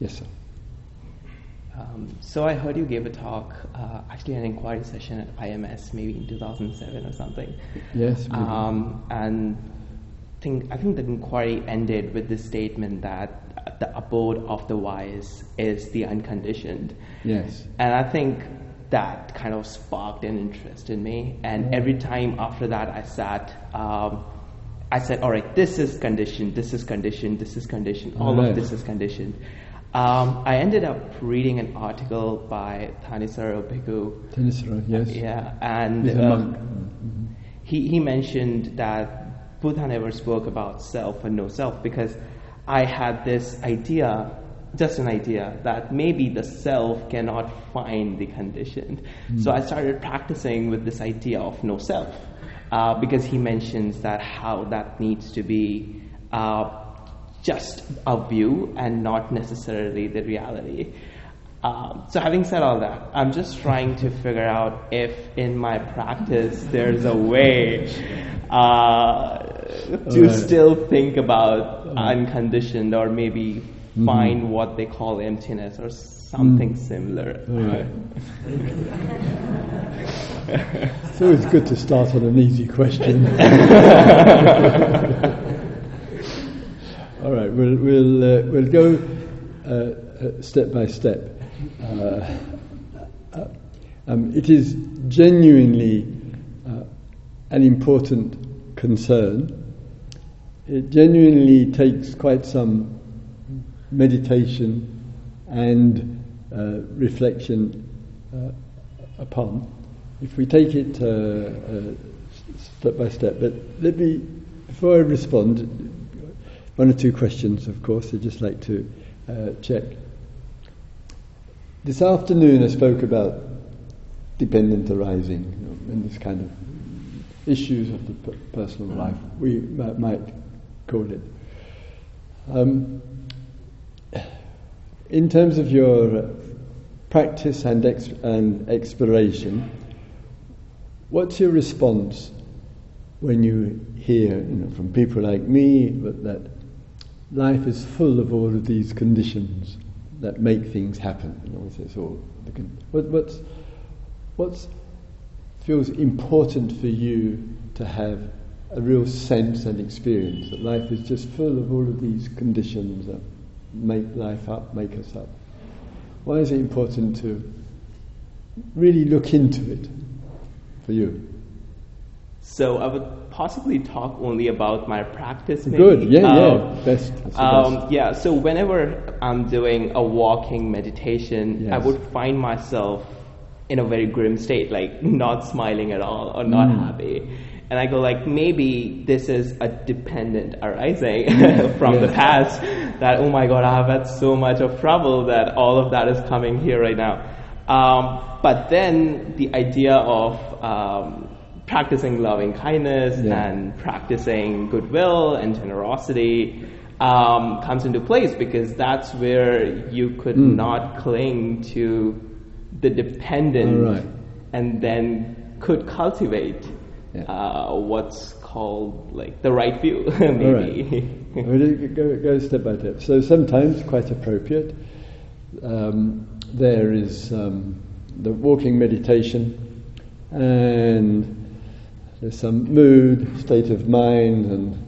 Yes, sir. Um, so I heard you gave a talk, uh, actually an inquiry session at IMS, maybe in 2007 or something. Yes. Um, and think, I think the inquiry ended with the statement that the abode of the wise is the unconditioned. yes. And I think that kind of sparked an interest in me. And every time after that, I sat, um, I said, all right, this is conditioned, this is conditioned, this is conditioned, all Right. of this is conditioned. Um, I ended up reading an article by Thanissaro Bhikkhu. Thanissaro, yes. Yeah, and um, he, he mentioned that Buddha never spoke about self and no self because I had this idea, just an idea, that maybe the self cannot find the conditioned. So I started practicing with this idea of no self uh, because he mentions that how that needs to be uh, just a view and not necessarily the reality. Um, so, having said all that, I'm just trying to figure out if in my practice there's a way uh, to Alright. still think about unconditioned or maybe find what they call emptiness or something similar. All right. it's always good to start on an easy question. All right, we'll we'll uh, we'll go uh, uh, step by step. Um, it is genuinely an important concern. It genuinely takes quite some meditation and uh, reflection uh, upon. If we take it uh, step by step, but let me, before I respond, one or two questions, of course, I'd just like to uh, check. This afternoon I spoke about dependent arising you know, and this kind of issues of the per- personal life, we might, might call it. Um, in terms of your practice and, ex- and exploration, what's your response when you hear you know, from people like me that life is full of all of these conditions that make things happen? You know, it's- all con- what, what's what's feels important for you to have a real sense and experience that life is just full of all of these conditions that make life up, make us up. Why is it important to really look into it for you? So, I would possibly talk only about my practice. Maybe. Good, yeah, Um, yeah, best. Um, best. yeah, so whenever I'm doing a walking meditation, I would find myself in a very grim state, like not smiling at all or not Mm. happy. And I go like, maybe this is a dependent arising from the past. That oh my god, I have had so much of trouble that all of that is coming here right now. Um, but then the idea of um, practicing loving kindness Yeah. and practicing goodwill and generosity um, comes into place because that's where you could Mm. not cling to the dependent right. and then could cultivate Yeah. uh, what's called like the right view maybe right. We'll go, go step by step. So sometimes, quite appropriate, um, there is um, the walking meditation, and there's some mood, state of mind, and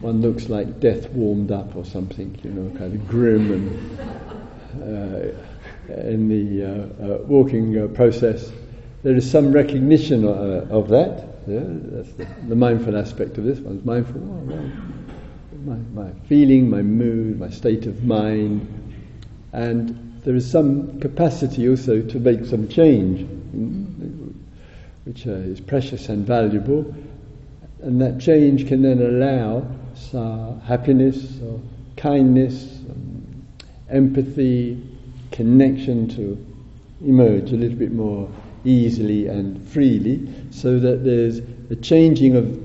one looks like death warmed up or something, you know, kind of grim and uh, in the uh, uh, walking uh, process. There is some recognition uh, of that. Yeah, that's the, the mindful aspect of this. One's mindful. Oh, well, my, my feeling, my mood, my state of mind, and there is some capacity also to make some change, mm, which uh, is precious and valuable. And that change can then allow uh, happiness or kindness, um, empathy, connection to emerge a little bit more easily and freely, so that there's a changing of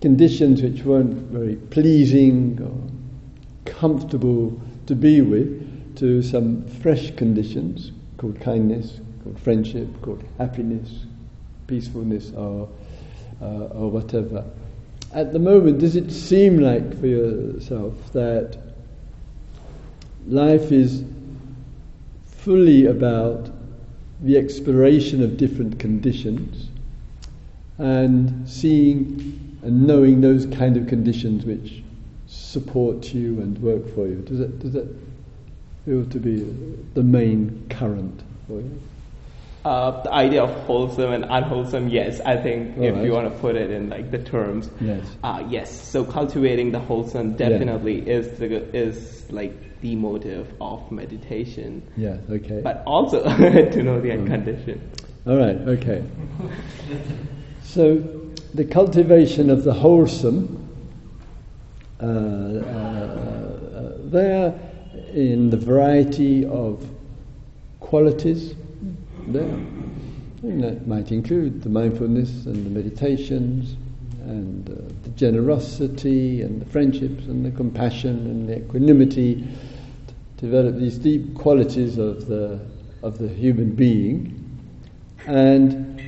conditions which weren't very pleasing or comfortable to be with to some fresh conditions called kindness, called friendship, called happiness, peacefulness, or, uh, or whatever. At the moment, does it seem like for yourself that life is fully about the exploration of different conditions and seeing and knowing those kind of conditions which support you and work for you. Does that, does that feel to be the main current for you? Uh, the idea of wholesome and unwholesome, yes, I think All if right. you want to put it in like the terms, Yes. uh, yes. So cultivating the wholesome definitely is the is like the motive of meditation, Yeah, okay. but also to know the unconditioned. All right, okay. So, the cultivation of the wholesome, uh, uh, uh, there in the variety of qualities, there. And that might include the mindfulness and the meditations and uh, the generosity and the friendships and the compassion and the equanimity. To develop these deep qualities of the, of the human being and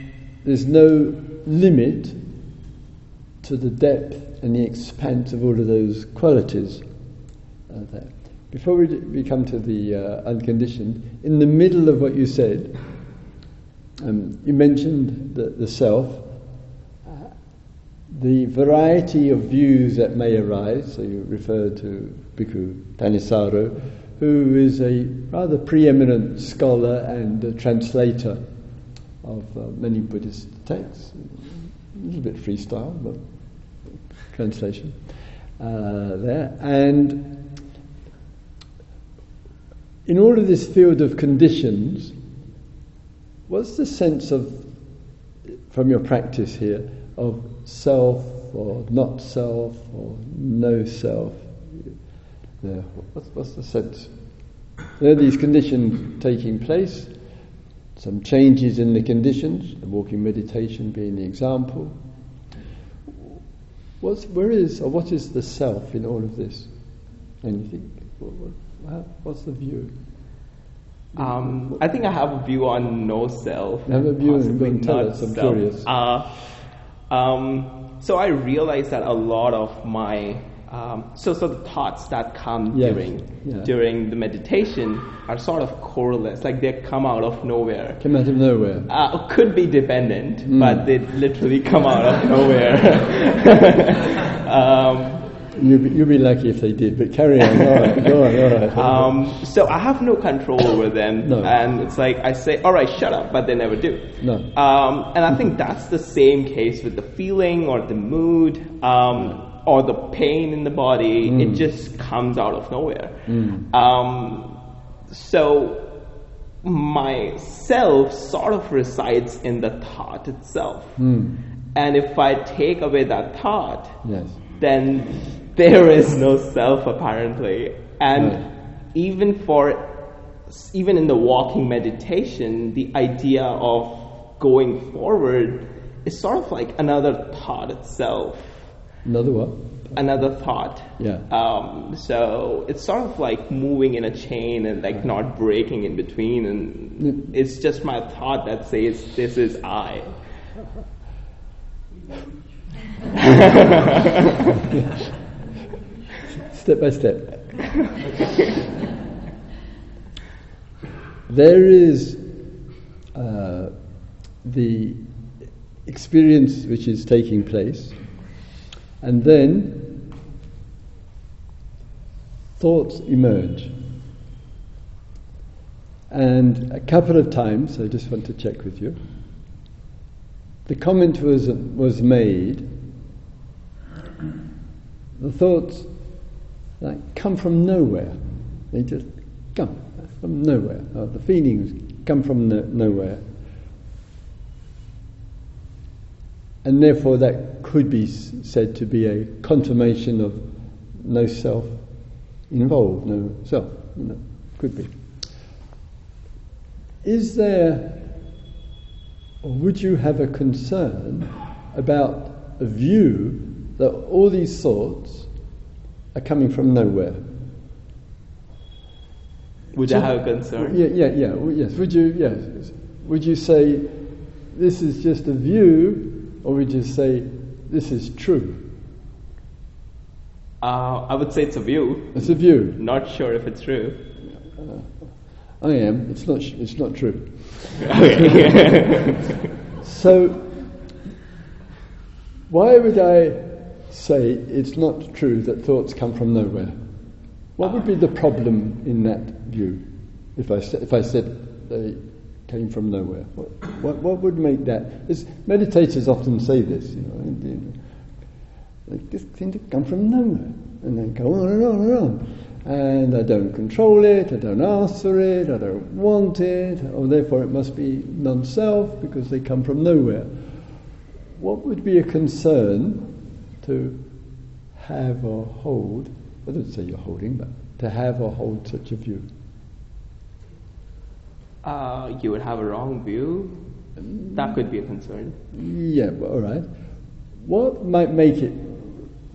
there's no limit to the depth and the expanse of all of those qualities uh, there. Before we, d- we come to the uh, unconditioned, in the middle of what you said, um, you mentioned the, the self, uh, the variety of views that may arise. So you referred to Bhikkhu Thanissaro, who is a rather preeminent scholar and translator of uh, many Buddhist texts. A little bit freestyle, but translation uh, there. And in all of this field of conditions, what's the sense of, from your practice here, of self or not self or no self? There, what's, what's the sense? There are these conditions taking place, some changes in the conditions, the walking meditation being the example. What's, where is, or what is the self in all of this? Anything? What, what, what's the view? Um, I think I have a view on no self. You have a view on- possibly go tell us, I'm self. curious. Uh, um, so I realized that a lot of my um, so so the thoughts that come Yes, during yeah. during the meditation are sort of correlates, like they come out of nowhere. Came out of nowhere. Uh, could be dependent, Mm. but they literally come out of nowhere. You'd be, you'd be lucky if they did, but carry on. All right, go on, all right. um, so I have no control over them, No. and it's like I say, "All right, shut up," but they never do. No. Um, and I think that's the same case with the feeling or the mood um, or the pain in the body. It just comes out of nowhere. Um, so my self sort of resides in the thought itself. And if I take away that thought, yes. then there is no self apparently. And Right. even for even in the walking meditation, the idea of going forward is sort of like another thought itself. Another what? Another thought. Yeah. Um, so it's sort of like moving in a chain and like not breaking in between, and it's just my thought that says, "This is I." Step by step. there is uh, the experience which is taking place, and then thoughts emerge. And a couple of times, I just want to check with you, the comment was, was made the thoughts like come from nowhere. They just come from nowhere. Or the feelings come from no- nowhere. And therefore, that could be s- said to be a confirmation of no self involved, no self. You know, could be. Is there, or would you have a concern about a view that all these thoughts are coming from nowhere? Would I have a concern? Yeah, yeah, yeah. well, yes. Would you? Yes. Would you say this is just a view, or would you say this is true? Uh, I would say it's a view. It's a view. Not sure if it's true. I am. It's not. sh- It's not true. So, why would I say it's not true that thoughts come from nowhere? What would be the problem in that view? If I said, if I said they came from nowhere, what, what, what would make that? This, meditators often say this, you know, like this seem to come from nowhere, and then go on and on and on. And I don't control it, I don't ask for it, I don't want it, or therefore it must be non self because they come from nowhere. What would be a concern to have or hold? I don't say you're holding, but to have or hold such a view. Uh, you would have a wrong view. That could be a concern. Yeah, well, all right. What might make it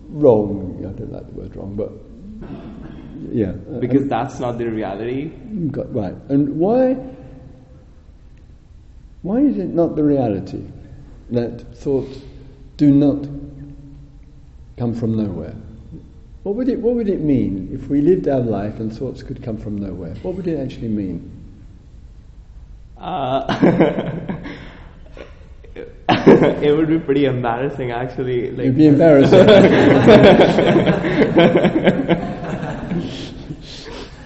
wrong? I don't like the word wrong, but yeah. Because that's not the reality. Got, right. And why, why is it not the reality that thoughts do not come from nowhere? What would, it, what would it mean if we lived our life and thoughts could come from nowhere? What would it actually mean? Uh, it would be pretty embarrassing, actually. Like, It'd be embarrassing.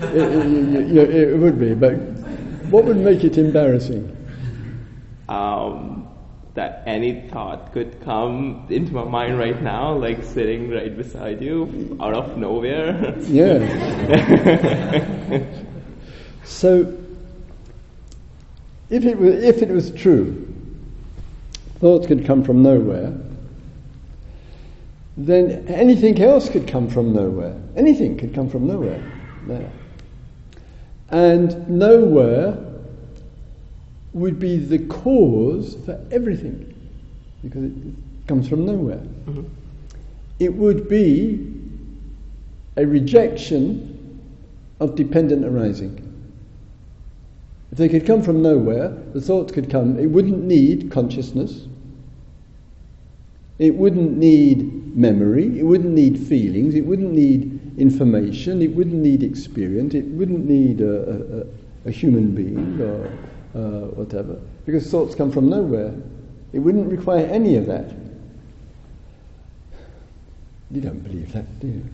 it, it- it- it would be, but what would make it embarrassing? um, that any thought could come into my mind right now, like sitting right beside you, out of nowhere. Yeah. so, if it, was, if it was true, thoughts could come from nowhere, then anything else could come from nowhere. Anything could come from nowhere. There. And nowhere would be the cause for everything, because it comes from nowhere. Mm-hmm. It would be a rejection of dependent arising. If they could come from nowhere, the thoughts could come, it wouldn't need consciousness, it wouldn't need memory, it wouldn't need feelings, it wouldn't need information, it wouldn't need experience, it wouldn't need a, a, a- a human being or uh, whatever, because thoughts come from nowhere. It wouldn't require any of that. You don't believe that, do you?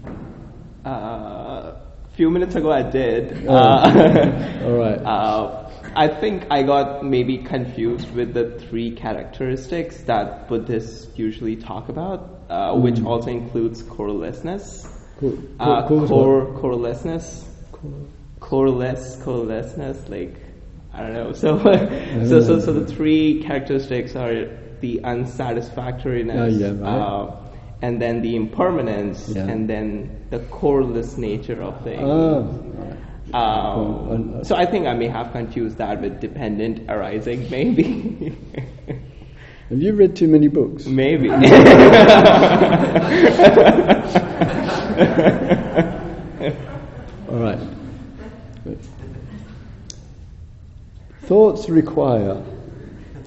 Uh, few minutes ago, I did. Oh. Uh, All right. uh, I think I got maybe confused with the three characteristics that Buddhists usually talk about, uh, which also includes corelessness. Co- co- Uh, core, corelessness, Co- coreless, corelessness, like I don't know. So, so, so, so the three characteristics are the unsatisfactoriness, Oh, yeah, right. uh, and then the impermanence, Yeah. and then the coreless nature of things. Um, so I think I may have confused that with dependent arising, maybe. Have you read too many books? maybe. All right. Good. Thoughts require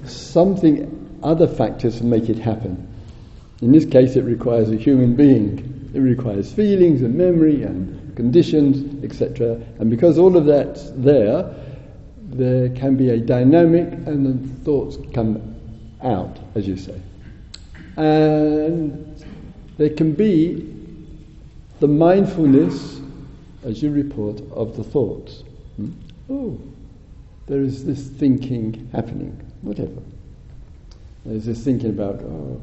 something, other factors to make it happen. In this case, it requires a human being. It requires feelings and memory and conditions, etc. And because all of that's there, there can be a dynamic and then thoughts come out, as you say. And there can be the mindfulness, as you report, of the thoughts. Hmm? Oh, there is this thinking happening, whatever. There's this thinking about, oh,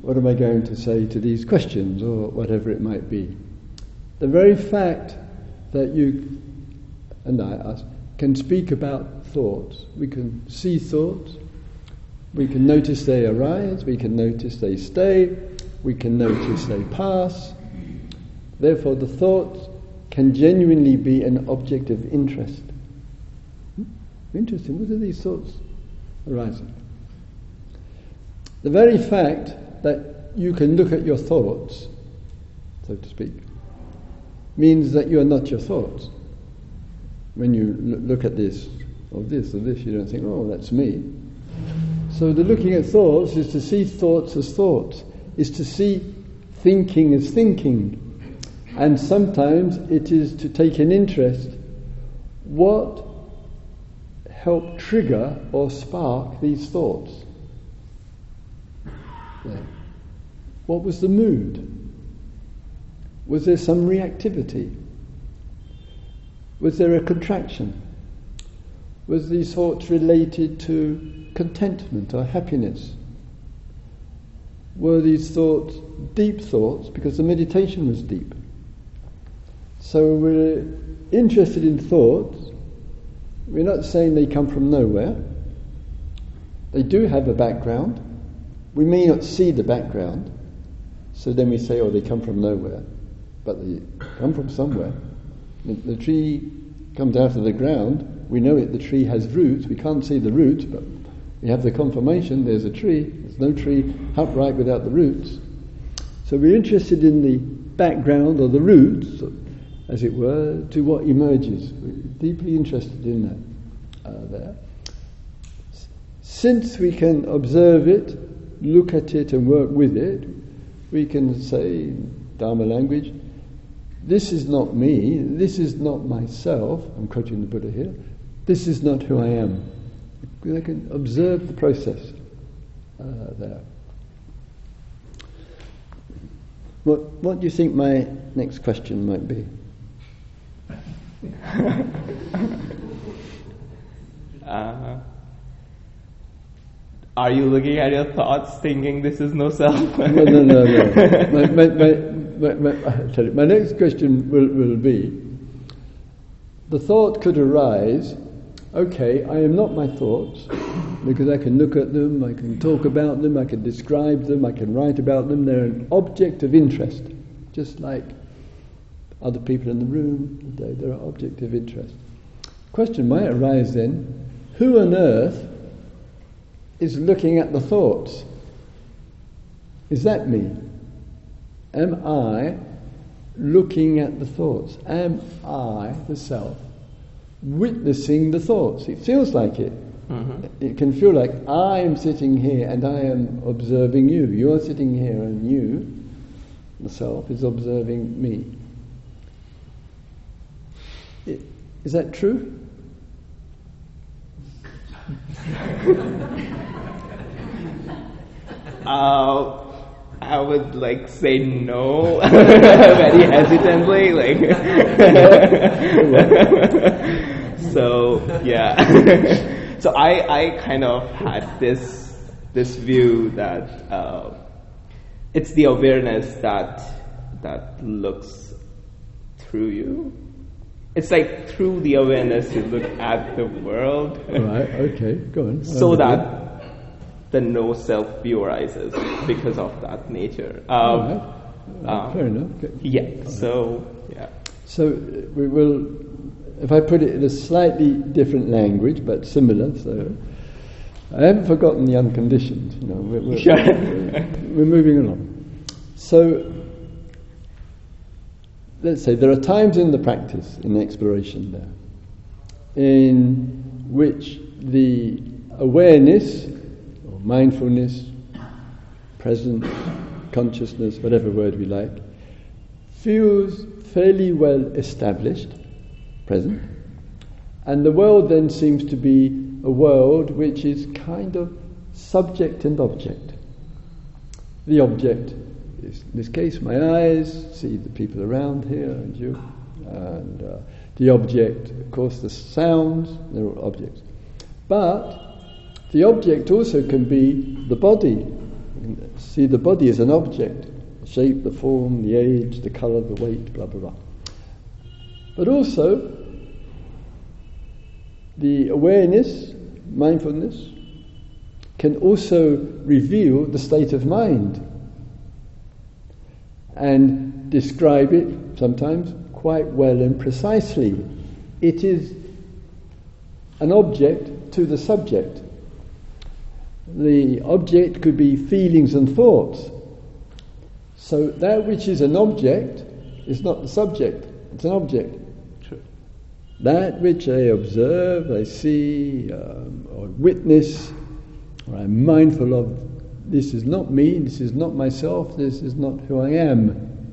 what am I going to say to these questions, or whatever it might be. The very fact that you and I us, can speak about thoughts, we can see thoughts, we can notice they arise, we can notice they stay, we can notice they pass. Therefore, the thoughts can genuinely be an object of interest. Interesting. What are these thoughts arising? The very fact that you can look at your thoughts, so to speak, means that you are not your thoughts. When you look at this, or this, or this, you don't think, oh, that's me. So the looking at thoughts is to see thoughts as thoughts, is to see thinking as thinking. And sometimes it is to take an interest what helped trigger or spark these thoughts? There. What was the mood? Was there some reactivity? Was there a contraction? Was these thoughts related to contentment or happiness? Were these thoughts deep thoughts because the meditation was deep? So we're interested in thoughts. We're not saying they come from nowhere. They do have a background. We may not see the background, so then we say, oh, they come from nowhere. But they come from somewhere. The, tree comes out of the ground. We know it, the tree has roots. We can't see the roots, but we have the confirmation there's a tree. There's no tree upright without the roots. So we're interested in the background or the roots, as it were, to what emerges. We're deeply interested in that uh, there. Since we can observe it, look at it, and work with it, we can say, Dharma language, this is not me, this is not myself, I'm quoting the Buddha here, this is not who I am. I can observe the process uh, there. What, what do you think my next question might be? Uh, are you looking at your thoughts thinking this is no self? no, no, no, no. My, my, my, my, sorry, my next question will, will be the thought could arise okay, I am not my thoughts because I can look at them, I can talk about them, I can describe them, I can write about them. They're an object of interest, just like other people in the room. They're an object of interest. Question might arise then who on earth is looking at the thoughts. Is that me? Am I looking at the thoughts? Am I, the self, witnessing the thoughts? It feels like it. Mm-hmm. It can feel like I am sitting here and I am observing you. You are sitting here and you, the self, is observing me. Is that true? uh, I would like say no very hesitantly, like. so yeah, so I I kind of had this this view that uh, it's the awareness that that looks through you. It's like through the awareness you look at the world. Right. Okay. Go on. So that the no self view arises because of that nature. Um, right. um, Fair enough. Okay. Yeah. So yeah. So we will, if I put it in a slightly different language but similar. So I haven't forgotten the unconditioned. You know, we're, we're, sure. we're, we're moving along. So let's say there are times in the practice, in the exploration there, in which the awareness or mindfulness, presence, consciousness, whatever word we like, feels fairly well established, present, and the world then seems to be a world which is kind of subject and object. The object is, in this case, my eyes see the people around here and you, and uh, the object, of course, the sounds, they're all objects. But the object also can be the body. See the body as an object the shape, the form, the age, the colour, the weight, blah, blah, blah. But also, the awareness, mindfulness, can also reveal the state of mind and describe it sometimes quite well and precisely. It is an object to the subject the object could be feelings and thoughts. So that which is an object is not the subject, it's an object. True. That which I observe, I see, um, or witness, or I'm mindful of, this is not me, this is not myself, this is not who I am.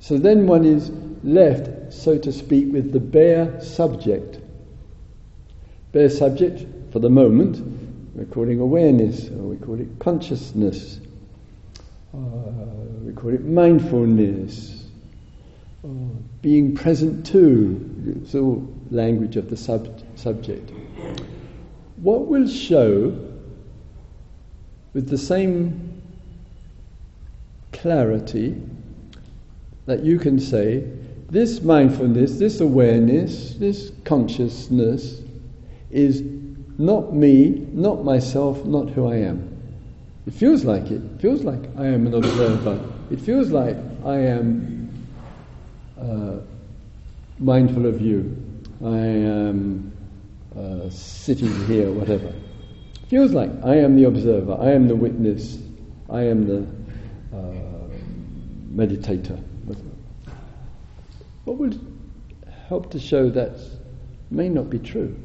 So then one is left, so to speak, with the bare subject. Bare subject for the moment, we're calling awareness, or we call it consciousness, uh, we call it mindfulness, uh, being present to. It's all language of the sub- subject. What will show with the same clarity that you can say, this mindfulness, this awareness, this consciousness is not me, not myself, not who I am. It feels like it. It feels like I am an observer. It feels like I am uh, mindful of you. I am uh, sitting here, whatever. Feels like I am the observer. I am the witness. I am the uh, meditator. What would help to show that may not be true?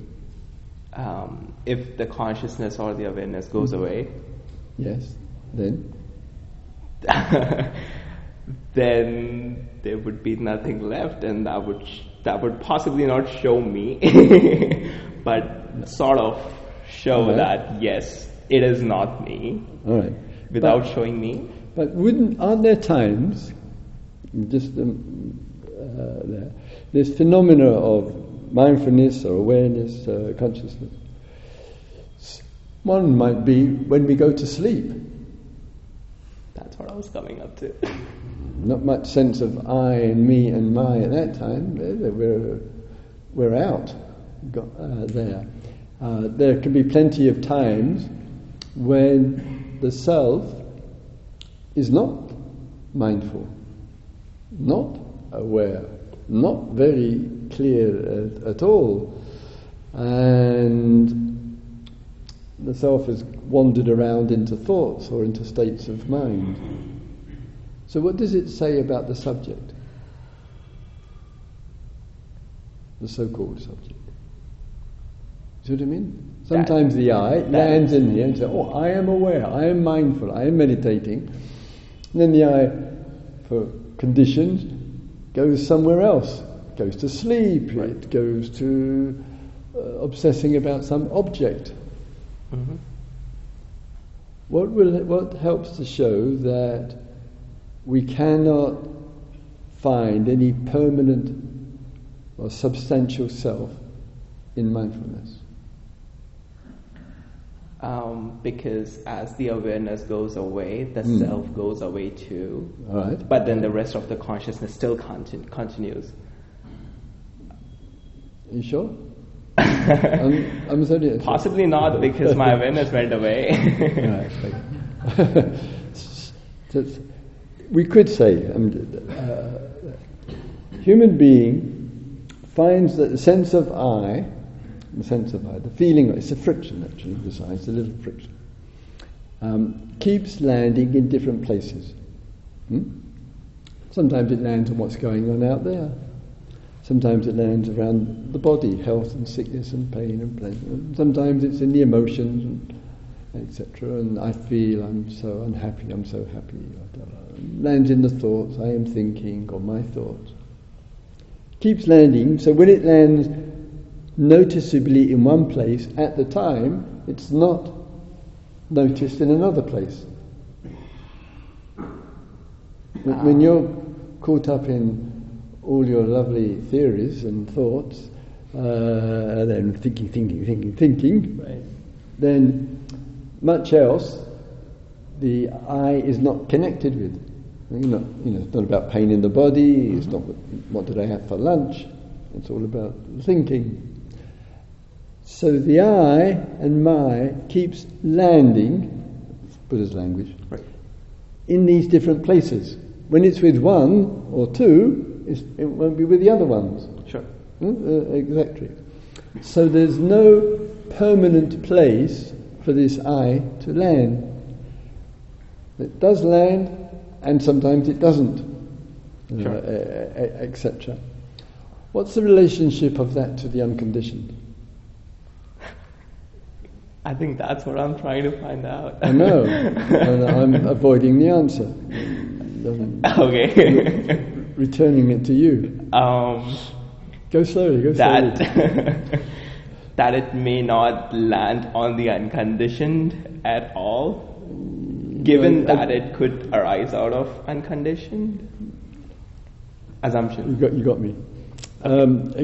Um, if the consciousness or the awareness goes Mm-hmm. away, Yes, then? then there would be nothing left, and that would sh- that would possibly not show me, but sort of show Alright. that yes, it is not me All right. without But- showing me. But wouldn't aren't there times, just um, uh, there, this phenomena of mindfulness or awareness, uh, consciousness. One might be when we go to sleep. That's what I was coming up to. Not much sense of I and me and my at that time. We're we're out got, uh, there. Uh, there can be plenty of times when the self is not mindful, not aware, not very clear at, at all, and the self has wandered around into thoughts or into states of mind. So, what does it say about the subject? The so called subject. See what I mean? Sometimes the I that lands in here and says, Oh, I am aware, I am mindful, I am meditating. And then the I, for conditions, goes somewhere else. Goes to sleep, it goes to uh, obsessing about some object. hmm What, will, what helps to show that we cannot find any permanent or substantial self in mindfulness? Um, because as the awareness goes away, the Hmm. self goes away too. Right? But then the rest of the consciousness still continu- continues. you sure? I'm, I'm sorry. Possibly not because my awareness went away. Right, okay. So it's- we could say uh, human being finds that the sense of I, the sense of I, the feeling, it's a friction actually, besides a little friction, um, keeps landing in different places. Hmm? Sometimes it lands on what's going on out there. Sometimes it lands around the body, health and sickness and pain and pleasure. Sometimes it's in the emotions and etc. And I feel I'm so unhappy, I'm so happy. Lands in the thoughts, I am thinking, or my thoughts. Keeps landing, so when it lands noticeably in one place at the time, it's not noticed in another place. When, when you're caught up in all your lovely theories and thoughts, uh, and then thinking, thinking, thinking, thinking, right. then much else the I is not connected with. You know, you know, it's not about pain in the body, it's not what, what did I have for lunch, it's all about thinking. So the I and my keeps landing, Buddha's language, Right. in these different places. When it's with one or two, it's, it won't be with the other ones. Sure. Hmm? Uh, exactly. So there's no permanent place for this I to land. It does land, and sometimes it doesn't, uh, etc. What's the relationship of that to the unconditioned? I think that's what I'm trying to find out. I know, and I'm avoiding the answer. Doesn't- okay. returning it to you. Um, Go slowly, go slowly. that that it may not land on the unconditioned at all, given Well, I- that it could arise out of unconditioned You assumption. got, you got me. Um, uh,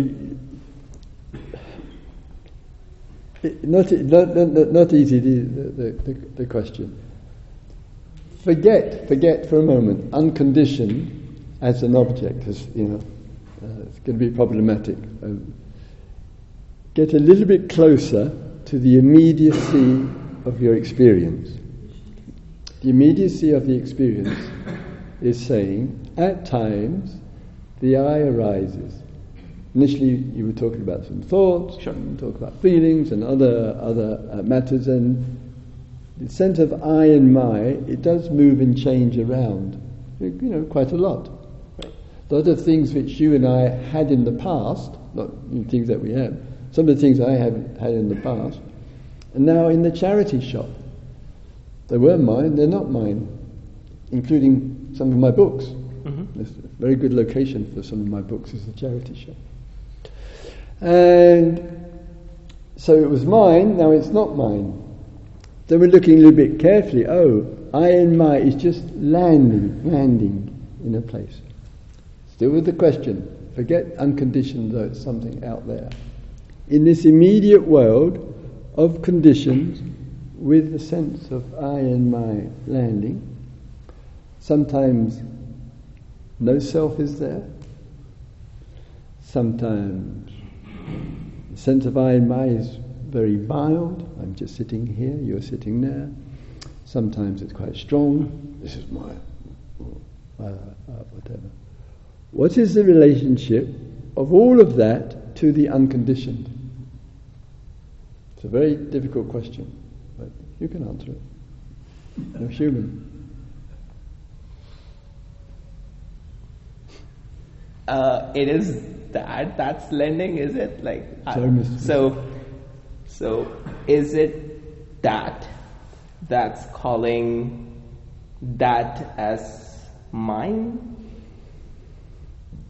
not, not, not, not easy, the, the, the, the question. Forget, forget for a moment, unconditioned as an object, as, you know, uh, it's going to be problematic. Um, get a little bit closer to the immediacy of your experience. The immediacy of the experience is saying, at times, the I arises. Initially, you were talking about some thoughts, Sure. you talk about feelings and other other uh, matters, and the sense of I and my it does move and change around, you know, quite a lot. A lot of things which you and I had in the past, not things that we have, some of the things I have had in the past, and now in the charity shop. They were mine, they're not mine, including some of my books. Mhm. It's a very good location for some of my books is the charity shop. And so it was mine, now it's not mine. Then we're looking a little bit carefully. Oh, I and my is just landing, landing in a place. Still with the question. Forget unconditioned though it's something out there. In this immediate world of conditions, with the sense of I and my landing, sometimes no self is there. Sometimes the sense of I and my is very mild. I'm just sitting here, you're sitting there. Sometimes it's quite strong. This is my, uh, uh, whatever. What is the relationship of all of that to the unconditioned? It's a very difficult question, but you can answer it. You're human. Uh, it is that that's lending, is it? Like I- so. So is it that that's calling that as mine?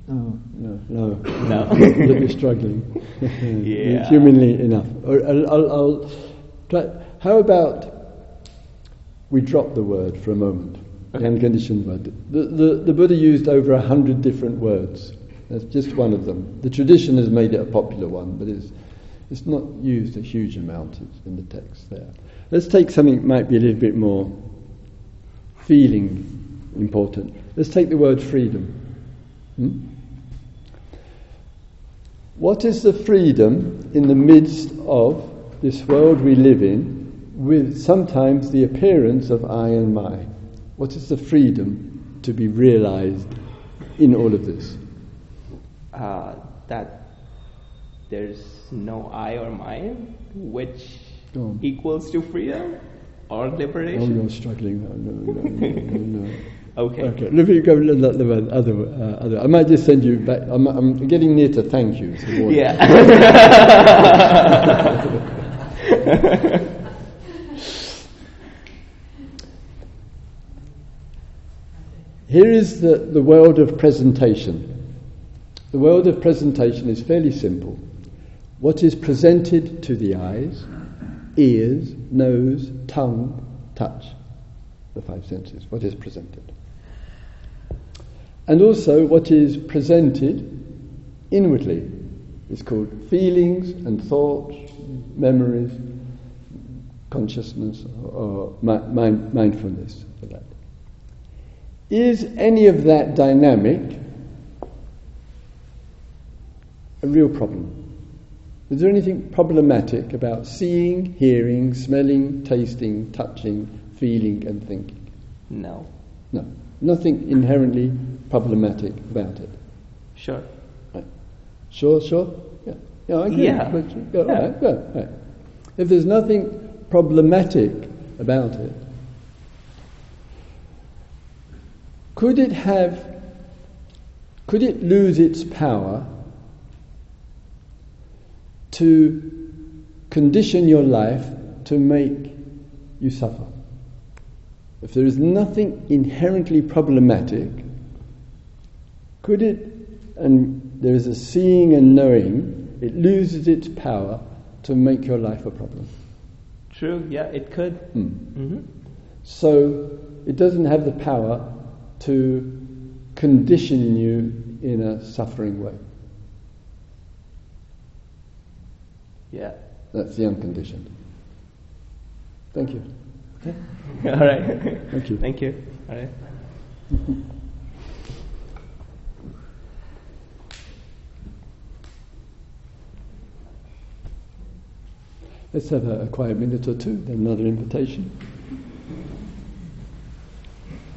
Oh, no, no. No. You're struggling. Yeah. Humanly enough. Or, I'll, I'll, I'll try. How about we drop the word for a moment? The unconditioned word. The, the, the Buddha used over a hundred different words. That's just one of them. The tradition has made it a popular one, but it's, it's not used a huge amount in the text there. Let's take something that might be a little bit more feeling important. Let's take the word freedom. Hmm? What is the freedom in the midst of this world we live in, with sometimes the appearance of I and my? What is the freedom to be realized in all of this? Uh, that there's no I or mine, which equals to freedom or Oh, liberation. you're struggling. No, no, no, no. Okay. Okay, let me go the the other, uh, other. I might just send you back. I'm, I'm getting near to thank you. so you. Yeah. Here is the, the world of presentation. The world of presentation is fairly simple. What is presented to the eyes, ears, nose, tongue, touch, the five senses, what is presented. And also what is presented inwardly is called feelings and thoughts, memories, consciousness, or mi- mind, mindfulness for that. Is any of that dynamic a real problem? Is there anything problematic about seeing, hearing, smelling, tasting, touching, feeling, and thinking? no. No, nothing inherently problematic about it. Sure. Right. Sure, sure? Yeah, yeah I agree. Yeah. But, Yeah. Right, go, right. If there's nothing problematic about it, could it have, could it lose its power to condition your life to make you suffer? If there is nothing inherently problematic, Could it, and there is a seeing and knowing, it loses its power to make your life a problem. True, yeah, it could. Hmm. hmm So it doesn't have the power to condition you in a suffering way. Yeah. That's the unconditioned. Thank you. Okay. All right. Thank you. Thank you. All right. Let's have a, a quiet minute or two, then another invitation.